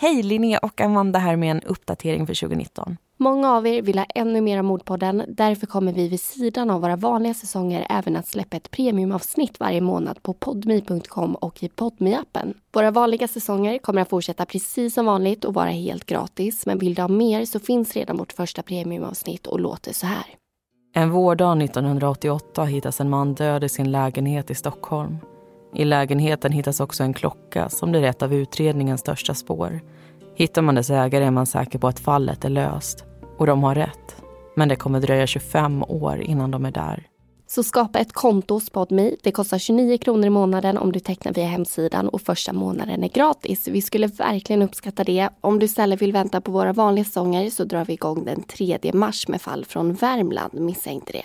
Hej, Linnea och Amanda här med en uppdatering för 2019. Många av er vill ha ännu mer av Mordpodden. Därför kommer vi vid sidan av våra vanliga säsonger även att släppa ett premiumavsnitt varje månad på podmi.com och i podmi appen Våra vanliga säsonger kommer att fortsätta precis som vanligt och vara helt gratis. Men vill du ha mer så finns redan vårt första premiumavsnitt och låter så här. En vårdag 1988 hittas en man död i sin lägenhet i Stockholm. I lägenheten hittas också en klocka som blir ett av utredningens största spår. Hittar man dess ägare är man säker på att fallet är löst. Och de har rätt. Men det kommer dröja 25 år innan de är där. Så skapa ett konto hos Podme. Det kostar 29 kronor i månaden om du tecknar via hemsidan och första månaden är gratis. Vi skulle verkligen uppskatta det. Om du istället vill vänta på våra vanliga sånger så drar vi igång den 3 mars med fall från Värmland. Missa inte det.